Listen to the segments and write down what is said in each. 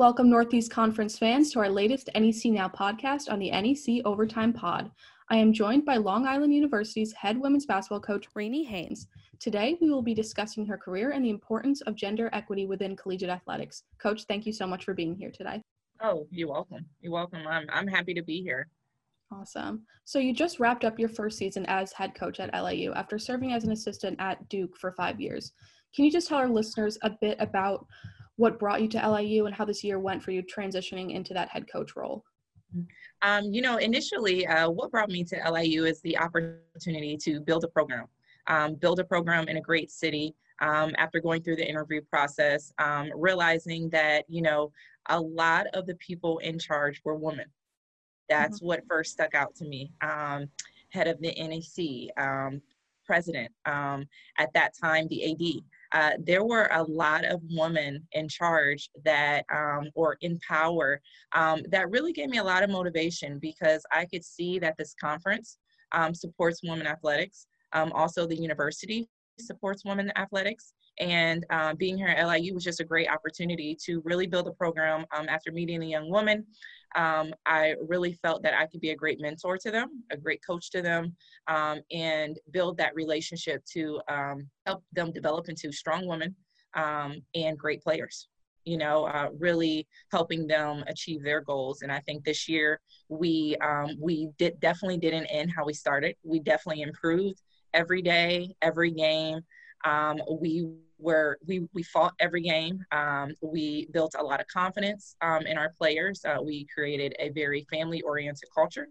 Welcome, Northeast Conference fans, to our latest NEC Now podcast on the NEC Overtime Pod. I am joined by Long Island University's head women's basketball coach, Rene Haynes. Today, we will be discussing her career and the importance of gender equity within collegiate athletics. Coach, thank you so much for being here today. Oh, you're welcome. You're welcome. I'm, I'm happy to be here. Awesome. So, you just wrapped up your first season as head coach at LIU after serving as an assistant at Duke for five years. Can you just tell our listeners a bit about what brought you to LIU and how this year went for you transitioning into that head coach role? Um, you know, initially, uh, what brought me to LIU is the opportunity to build a program, um, build a program in a great city. Um, after going through the interview process, um, realizing that you know a lot of the people in charge were women. That's mm-hmm. what first stuck out to me. Um, head of the NEC, um, president at that time, the AD there were a lot of women in charge that, um, or in power, um, that really gave me a lot of motivation because I could see that this conference um, supports women athletics. Um, also, the university supports women athletics. And uh, being here at LIU was just a great opportunity to really build a program um, after meeting a young woman um, I really felt that I could be a great mentor to them, a great coach to them, um, and build that relationship to um, help them develop into strong women um, and great players. You know, uh, really helping them achieve their goals. And I think this year we um, we did definitely didn't end how we started. We definitely improved every day, every game. We were we we fought every game. Um, we built a lot of confidence um, in our players. Uh, we created a very family-oriented culture,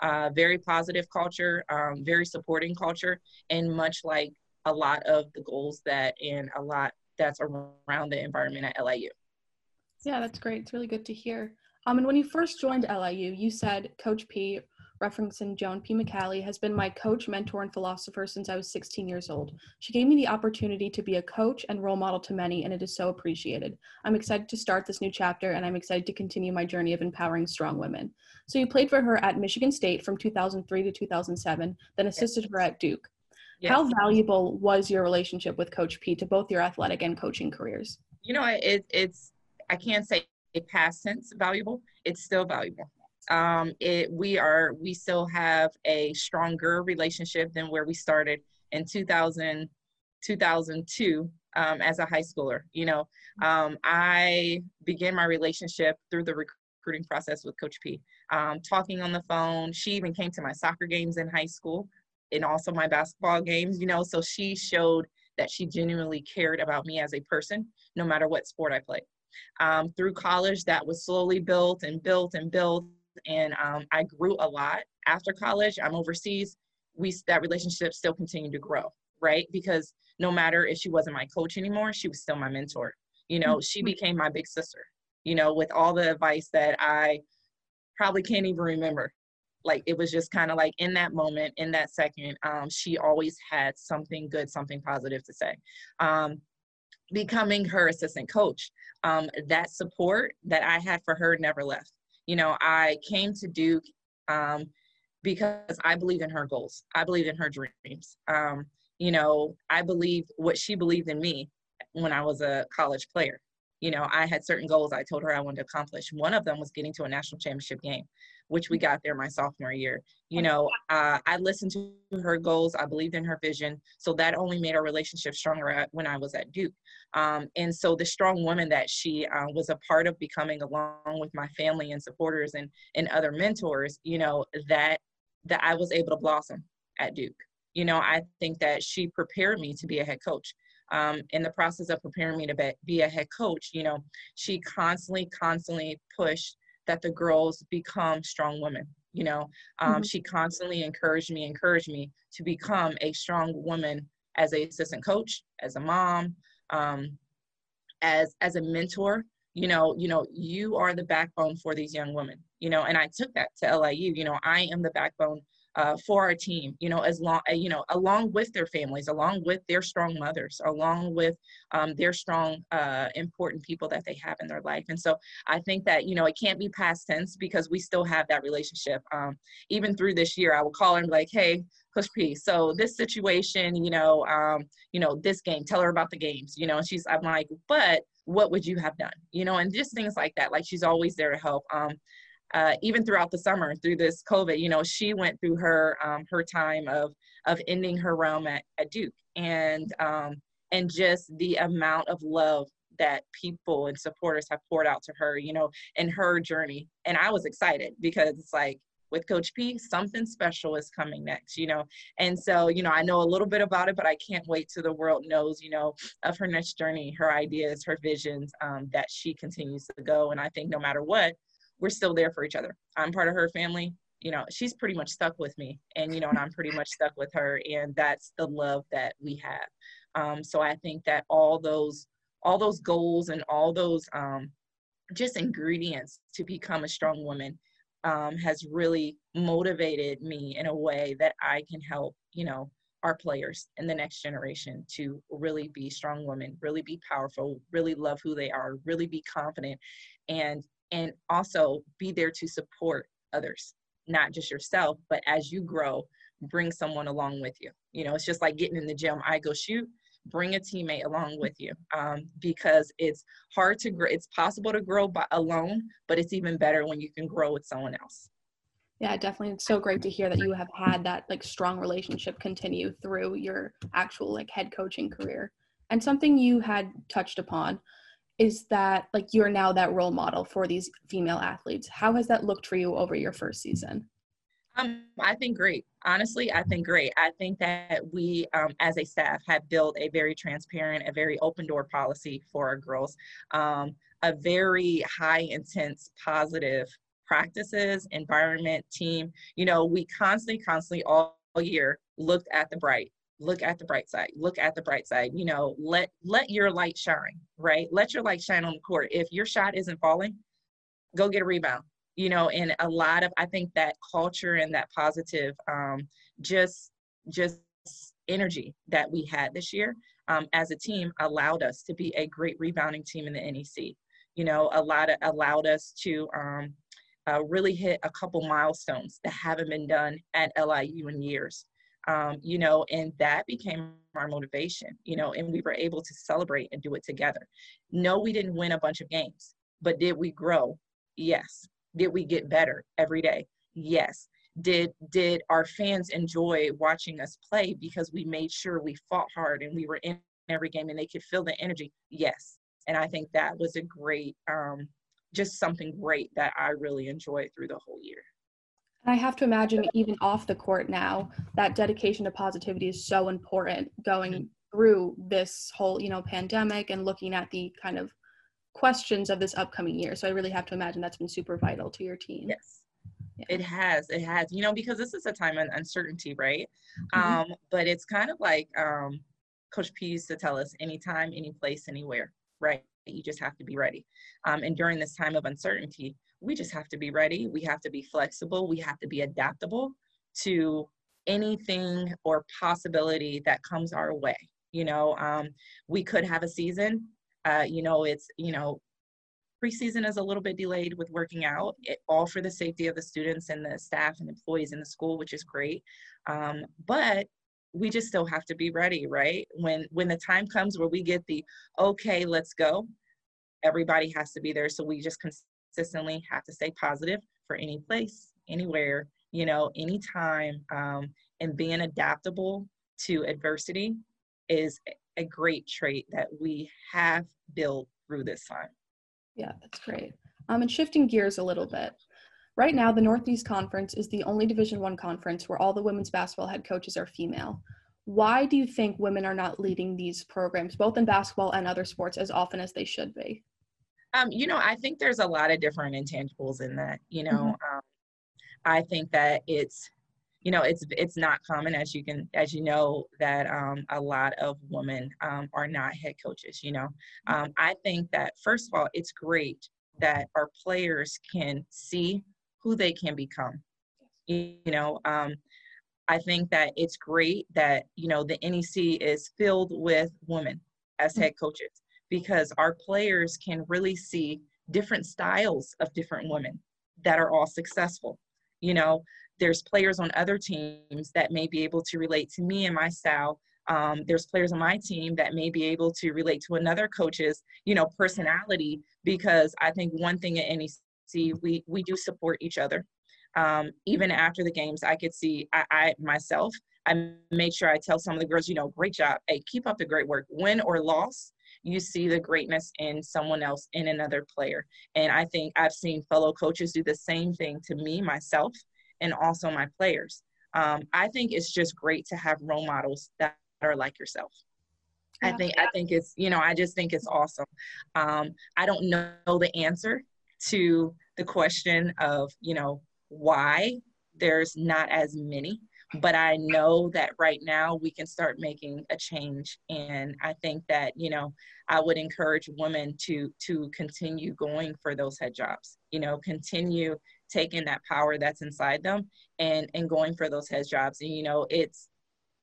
uh, very positive culture, um, very supporting culture, and much like a lot of the goals that and a lot that's around the environment at LIU. Yeah, that's great. It's really good to hear. Um, and when you first joined LIU, you said Coach P referencing Joanne P. McCallie, has been my coach, mentor, and philosopher since I was 16 years old. She gave me the opportunity to be a coach and role model to many, and it is so appreciated. I'm excited to start this new chapter, and I'm excited to continue my journey of empowering strong women. So, you played for her at Michigan State from 2003 to 2007, then assisted yes. her at Duke. Yes. How valuable was your relationship with Coach P to both your athletic and coaching careers? You know, it, it's, I can't say past tense valuable, it's still valuable um, it we are we still have a stronger relationship than where we started in 2000 2002 um, as a high schooler you know? Um, i began my relationship through the recruiting process with coach p. Um, talking on the phone she even came to my soccer games in high school and also my basketball games you know? So she showed that she genuinely cared about me as a person no matter what sport i played um, through college that was slowly built and built and built and um, I grew a lot after college. I'm overseas. We that relationship still continued to grow, right? Because no matter if she wasn't my coach anymore, she was still my mentor. You know, she mm-hmm. became my big sister. You know, with all the advice that I probably can't even remember. Like it was just kind of like in that moment, in that second, um, she always had something good, something positive to say. Um, becoming her assistant coach, um, that support that I had for her never left you know, I came to Duke um, because I believe in her goals. I believe in her dreams. Um, you know, I believe what she believed in me when I was a college player. You know, I had certain goals I told her I wanted to accomplish. One of them was getting to a national championship game which we got there my sophomore year. You know, uh, I listened to her goals. I believed in her vision. So that only made our relationship stronger at, when I was at Duke. Um, and so the strong woman that she uh, was a part of becoming, along with my family and supporters and and other mentors, you know, that that I was able to blossom at Duke. You know, I think that she prepared me to be a head coach. Um, in the process of preparing me to be, be a head coach, you know, she constantly, constantly pushed that the girls become strong women you know? Um, mm-hmm. she constantly encouraged me encouraged me to become a strong woman as a assistant coach as a mom um, as as a mentor. You know you know you are the backbone for these young women you know? And i took that to liu you know? I am the backbone uh, for our team, you know, as long, you know, along with their families, along with their strong mothers, along with um, their strong, uh, important people that they have in their life. And so I think that, you know, it can't be past tense because we still have that relationship. Um, even through this year, I will call her and be like, hey, Coach P, so this situation, you know, um, you know, this game, tell her about the games, you know, and she's, I'm like, but what would you have done you know and just things like that like she's always there to help um uh, even throughout the summer through this covid you know she went through her um, her time of of ending her realm at, at duke and um and just the amount of love that people and supporters have poured out to her you know in her journey and i was excited because it's like with Coach P, something special is coming next, you know. And so, you know, I know a little bit about it, but I can't wait till the world knows, you know, of her next journey, her ideas, her visions, um, that she continues to go. And I think no matter what, we're still there for each other. I'm part of her family. You know, she's pretty much stuck with me, and you know, and I'm pretty much stuck with her, and that's the love that we have. Um, so I think that all those, all those goals and all those um, just ingredients to become a strong woman um, has really motivated me in a way that I can help, you know, our players in the next generation to really be strong women, really be powerful, really love who they are, really be confident, and and also be there to support others, not just yourself, but as you grow, bring someone along with you. You know, it's just like getting in the gym. I go shoot, bring a teammate along with you um, because it's hard to grow. It's possible to grow by alone, but it's even better when you can grow with someone else. Yeah, definitely. It's so great to hear that you have had that like strong relationship continue through your actual like head coaching career. And something you had touched upon is that like you're now that role model for these female athletes. How has that looked for you over your first season? Um, I think great. Honestly, I think great. I think that we, um, as a staff, have built a very transparent, a very open door policy for our girls, um, a very high intense, positive practices, environment, team. You know, we constantly, constantly all year looked at the bright look at the bright side look at the bright side you know let let your light shine right? Let your light shine on the court. If your shot isn't falling go get a rebound you know and a lot of i think that culture and that positive um, just just energy that we had this year um, as a team allowed us to be a great rebounding team in the nec you know a lot of allowed us to um, uh, really hit a couple milestones that haven't been done at liu in years um, you know and that became our motivation you know and we were able to celebrate and do it together no we didn't win a bunch of games but did we grow yes did we get better every day? Yes. Did did our fans enjoy watching us play because we made sure we fought hard and we were in every game and they could feel the energy? Yes. And I think that was a great um just something great that I really enjoyed through the whole year. I have to imagine even off the court now, that dedication to positivity is so important going mm-hmm. through this whole, you know, pandemic and looking at the kind of questions of this upcoming year. So I really have to imagine that's been super vital to your team. Yes. Yeah. It has, it has, you know, because this is a time of uncertainty, right? Mm-hmm. Um, but it's kind of like um, Coach P used to tell us anytime, any place, anywhere, right? You just have to be ready. Um, and during this time of uncertainty, we just have to be ready. We have to be flexible. We have to be adaptable to anything or possibility that comes our way. You know, um, we could have a season uh, you know, it's, you know, preseason is a little bit delayed with working out, it, all for the safety of the students and the staff and employees in the school, which is great. Um, but we just still have to be ready, right? When when the time comes where we get the okay, let's go, everybody has to be there. So we just consistently have to stay positive for any place, anywhere, you know, anytime, um, and being adaptable to adversity is a great trait that we have built through this time. Yeah, that's great. Um, and shifting gears a little bit. Right now, the Northeast Conference is the only Division One conference where all the women's basketball head coaches are female. Why do you think women are not leading these programs, both in basketball and other sports, as often as they should be? Um, you know, I think there's a lot of different intangibles in that. You know, mm-hmm. um, I think that it's you know it's it's not common as you can as you know that um, a lot of women um, are not head coaches you know? Um, i think that first of all it's great that our players can see who they can become you, you know? Um, i think that it's great that you know the nec is filled with women as head coaches because our players can really see different styles of different women that are all successful. You know there's players on other teams that may be able to relate to me and my style. Um, there's players on my team that may be able to relate to another coach's you know personality because i think one thing at nec we we do support each other. Um, even after the games i could see I, I myself i made sure i tell some of the girls you know great job. Hey keep up the great work. Win or loss you see the greatness in someone else in another player and i think i've seen fellow coaches do the same thing to me myself and also my players um, i think it's just great to have role models that are like yourself. Yeah. I think I think it's you know I just think it's awesome. Um, I don't know the answer to the question of you know why there's not as many, but I know that right now we can start making a change, and I think that you know I would encourage women to to continue going for those head jobs. You know, continue taking that power that's inside them and and going for those head jobs. And you know, it's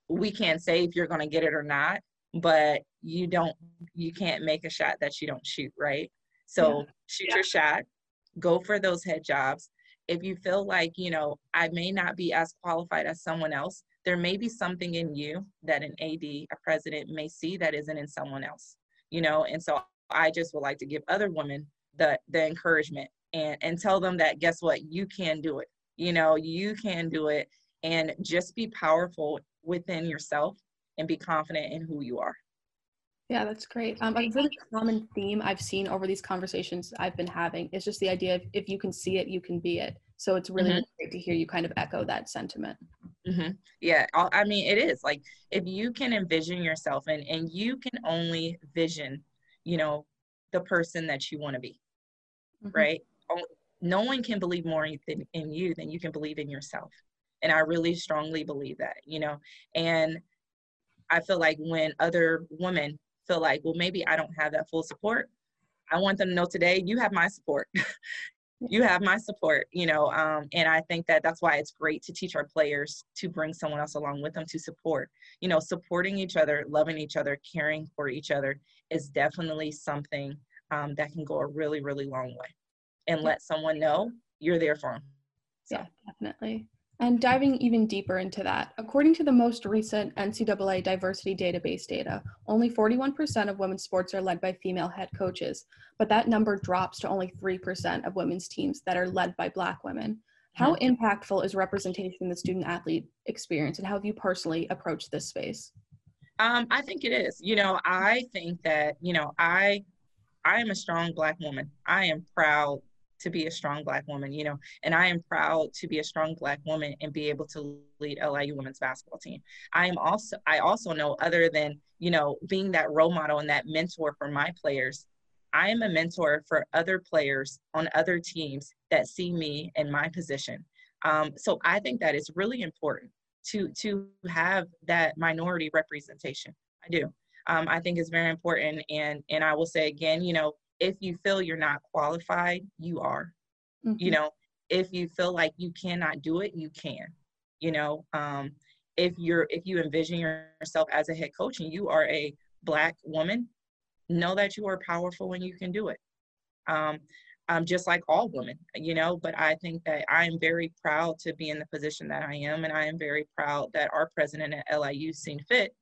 we can't say if you're going to get it or not but you don't you can't make a shot that you don't shoot right so yeah. shoot yeah. your shot go for those head jobs if you feel like you know i may not be as qualified as someone else there may be something in you that an ad a president may see that isn't in someone else you know? And so i just would like to give other women the the encouragement and and tell them that guess what? You can do it you know? You can do it and just be powerful within yourself and be confident in who you are. Yeah, that's great. Um, a really common theme I've seen over these conversations I've been having is just the idea of if you can see it, you can be it. So it's really, mm-hmm. great to hear you kind of echo that sentiment. Mm-hmm. Yeah, I mean, it is like if you can envision yourself and and you can only vision, you know, the person that you want to be, mm-hmm. right? No one can believe more in, in you than you can believe in yourself. And I really strongly believe that, you know, and I feel like when other women feel like, well, maybe I don't have that full support, I want them to know today you have my support. you have my support, you know, um, and I think that that's why it's great to teach our players to bring someone else along with them to support. You know, supporting each other, loving each other, caring for each other is definitely something um, that can go a really, really long way. And let someone know you're there for them. So. Yeah, definitely. And diving even deeper into that, according to the most recent NCAA diversity database data, only 41% of women's sports are led by female head coaches, but that number drops to only 3% of women's teams that are led by Black women. How impactful is representation in the student athlete experience, and how have you personally approached this space? Um, I think it is. You know, I think that you know, I I am a strong Black woman. I am proud to be a strong black woman you know and i am proud to be a strong black woman and be able to lead liu women's basketball team. I am also i also know other than you know being that role model and that mentor for my players i am a mentor for other players on other teams that see me in my position. Um, so i think that is really important to to have that minority representation. I do. Um, i think it's very important and and i will say again you know if you feel you're not qualified, you are. Mm-hmm. You know, if you feel like you cannot do it, you can. You know, um, if you're if you envision yourself as a head coach and you are a black woman, know that you are powerful and you can do it. Um, um, just like all women, you know. But I think that I am very proud to be in the position that I am, and I am very proud that our president at LIU seen fit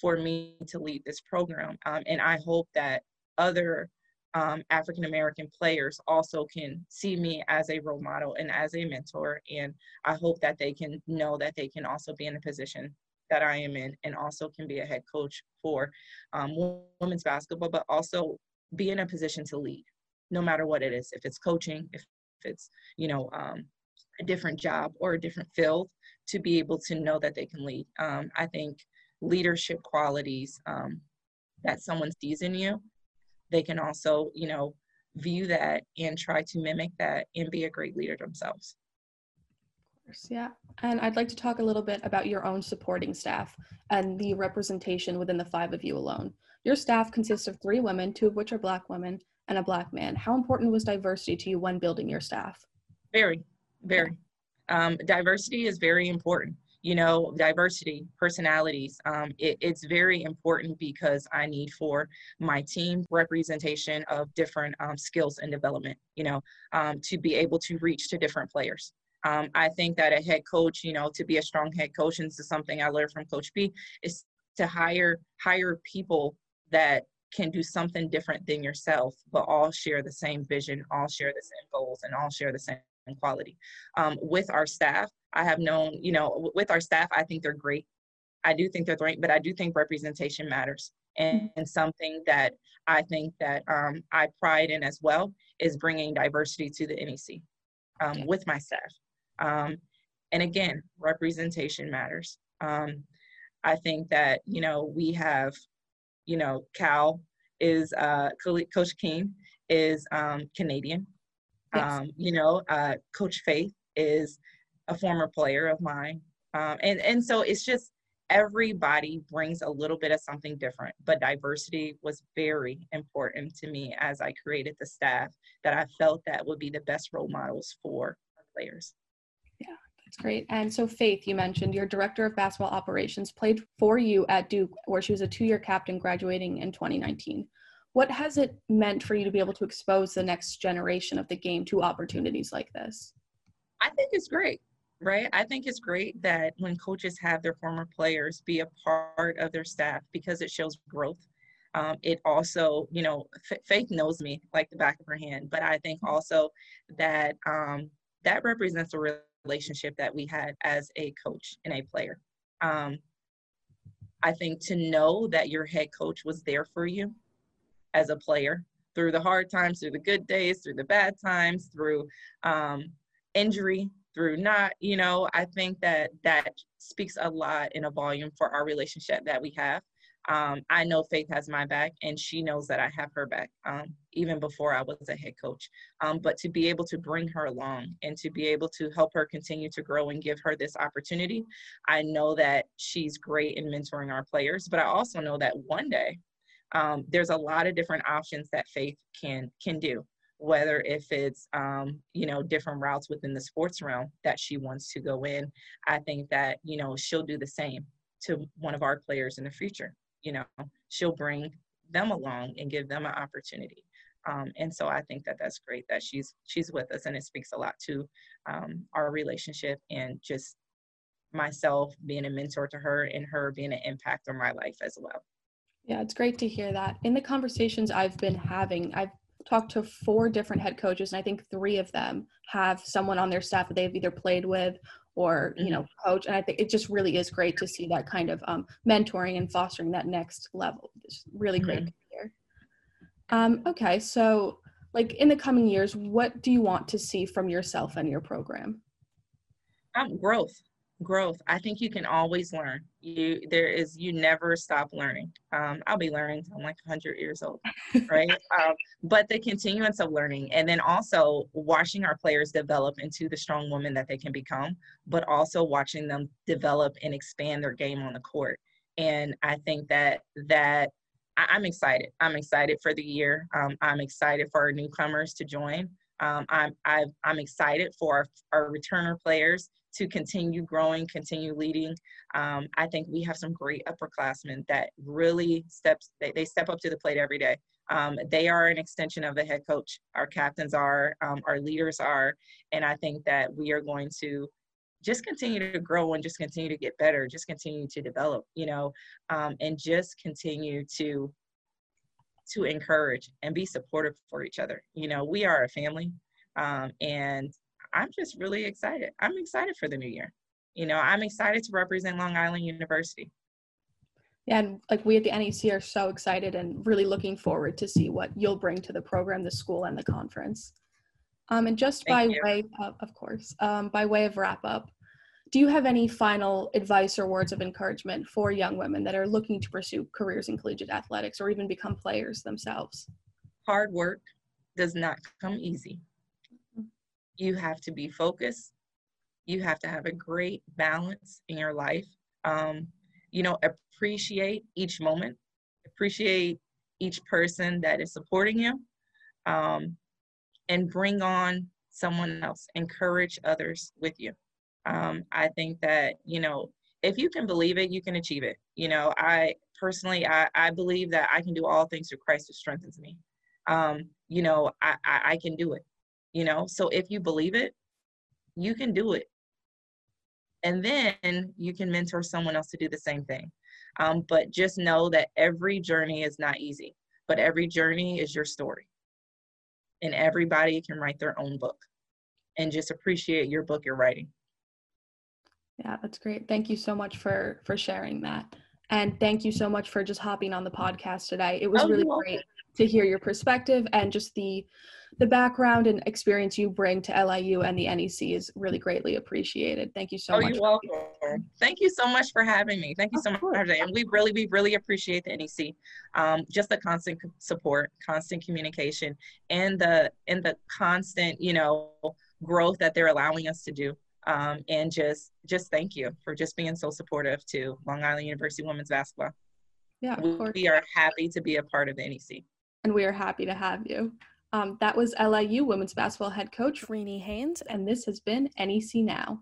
for me to lead this program. Um, and I hope that other um, African American players also can see me as a role model and as a mentor. And I hope that they can know that they can also be in the position that I am in and also can be a head coach for um, women's basketball, but also be in a position to lead no matter what it is. If it's coaching, if, if it's, you know, um, a different job or a different field, to be able to know that they can lead. Um, I think leadership qualities um, that someone sees in you they can also, you know, view that and try to mimic that and be a great leader themselves. Of course, yeah. And I'd like to talk a little bit about your own supporting staff and the representation within the five of you alone. Your staff consists of three women, two of which are Black women, and a Black man. How important was diversity to you when building your staff? Very, very. Um, diversity is very important you know, diversity, personalities. Um, it, it's very important because I need for my team representation of different um, skills and development, you know, um, to be able to reach to different players. Um, I think that a head coach, you know, to be a strong head coach, and this is something I learned from Coach P, is to hire hire people that can do something different than yourself, but all share the same vision, all share the same goals, and all share the same quality. Um, with our staff, I have known, you know, with our staff, I think they're great. I do think they're great, but I do think representation matters. And, and something that I think that um, I pride in as well is bringing diversity to the NEC um, with my staff. Um, and again, representation matters. Um, I think that, you know, we have, you know, Cal is, uh, Coach King is um, Canadian. Yes. Um, you know, uh, Coach Faith is a former player of mine. Um, and, and so it's just everybody brings a little bit of something different, but diversity was very important to me as I created the staff that I felt that would be the best role models for players. Yeah, that's great. And so, Faith, you mentioned your director of basketball operations played for you at Duke, where she was a two year captain graduating in 2019. What has it meant for you to be able to expose the next generation of the game to opportunities like this? I think it's great right? I think it's great that when coaches have their former players be a part of their staff because it shows growth. Um, it also, you know, F- Faith knows me like the back of her hand, but I think also that um, that represents a relationship that we had as a coach and a player. Um, I think to know that your head coach was there for you as a player through the hard times, through the good days, through the bad times, through um, injury, through not you know i think that that speaks a lot in a volume for our relationship that we have. Um, i know faith has my back and she knows that i have her back um, even before i was a head coach. Um, but to be able to bring her along and to be able to help her continue to grow and give her this opportunity i know that she's great in mentoring our players but i also know that one day um, there's a lot of different options that faith can can do whether if it's um, you know different routes within the sports realm that she wants to go in i think that you know she'll do the same to one of our players in the future. You know she'll bring them along and give them an opportunity. Um, and so i think that that's great that she's she's with us and it speaks a lot to um, our relationship and just myself being a mentor to her and her being an impact on my life as well yeah, it's great to hear that. In the conversations I've been having, I've talked to four different head coaches, and I think three of them have someone on their staff that they've either played with or you know mm-hmm. coach. And I think it just really is great to see that kind of um, mentoring and fostering that next level. It's really great mm-hmm. to hear. Um, okay, so like in the coming years, what do you want to see from yourself and your program? Um, growth growth i think you can always learn. You there is you never stop learning. Um, i'll be learning i'm like 100 years old right? Um, but the continuance of learning and then also watching our players develop into the strong woman that they can become but also watching them develop and expand their game on the court. And i think that that I, am excited. I'm excited for the year. Um, i'm excited for our newcomers to join um, I'm, i am excited for our, our returner players to continue growing, continue leading. Um, I think we have some great upperclassmen that really steps they, they step up to the plate every day. Um, they are an extension of the head coach. Our captains are, um, our leaders are, and I think that we are going to just continue to grow and just continue to get better, just continue to develop, you know, um, and just continue to to encourage and be supportive for each other. You know, we are a family, um, and I'm just really excited. I'm excited for the new year. You know, I'm excited to represent Long Island University. Yeah, and like we at the NEC are so excited and really looking forward to see what you'll bring to the program, the school, and the conference. Um, and just Thank by you. way of, of course, um, by way of wrap up, do you have any final advice or words of encouragement for young women that are looking to pursue careers in collegiate athletics or even become players themselves? Hard work does not come easy. You have to be focused. You have to have a great balance in your life. Um, you know appreciate each moment. Appreciate each person that is supporting you um, and bring on someone else. Encourage others with you um, i think that you know if you can believe it you can achieve it you know i personally i, I believe that i can do all things through christ who strengthens me um, you know I, I, I can do it you know so if you believe it you can do it and then you can mentor someone else to do the same thing Um, but just know that every journey is not easy, but every journey is your story. And everybody can write their own book. And just appreciate your book you're writing. Yeah, that's great. Thank you so much for for sharing that. And thank you so much for just hopping on the podcast today. It was oh, really great to hear your perspective and just the the background and experience you bring to LIU and the NEC is really greatly appreciated. Thank you so oh, much. You're welcome. Thank you so much for having me. Thank you so much for having me. And we really, we really appreciate the NEC. Um, just the constant support, constant communication, and the and the constant, you know, growth that they're allowing us to do. Um, and just just thank you for just being so supportive to Long Island University women's basketball. Yeah, we, we are happy to be a part of the NEC. And we are happy to have you. Um, that was LIU women's basketball head coach Rene Haynes, and this has been NEC Now.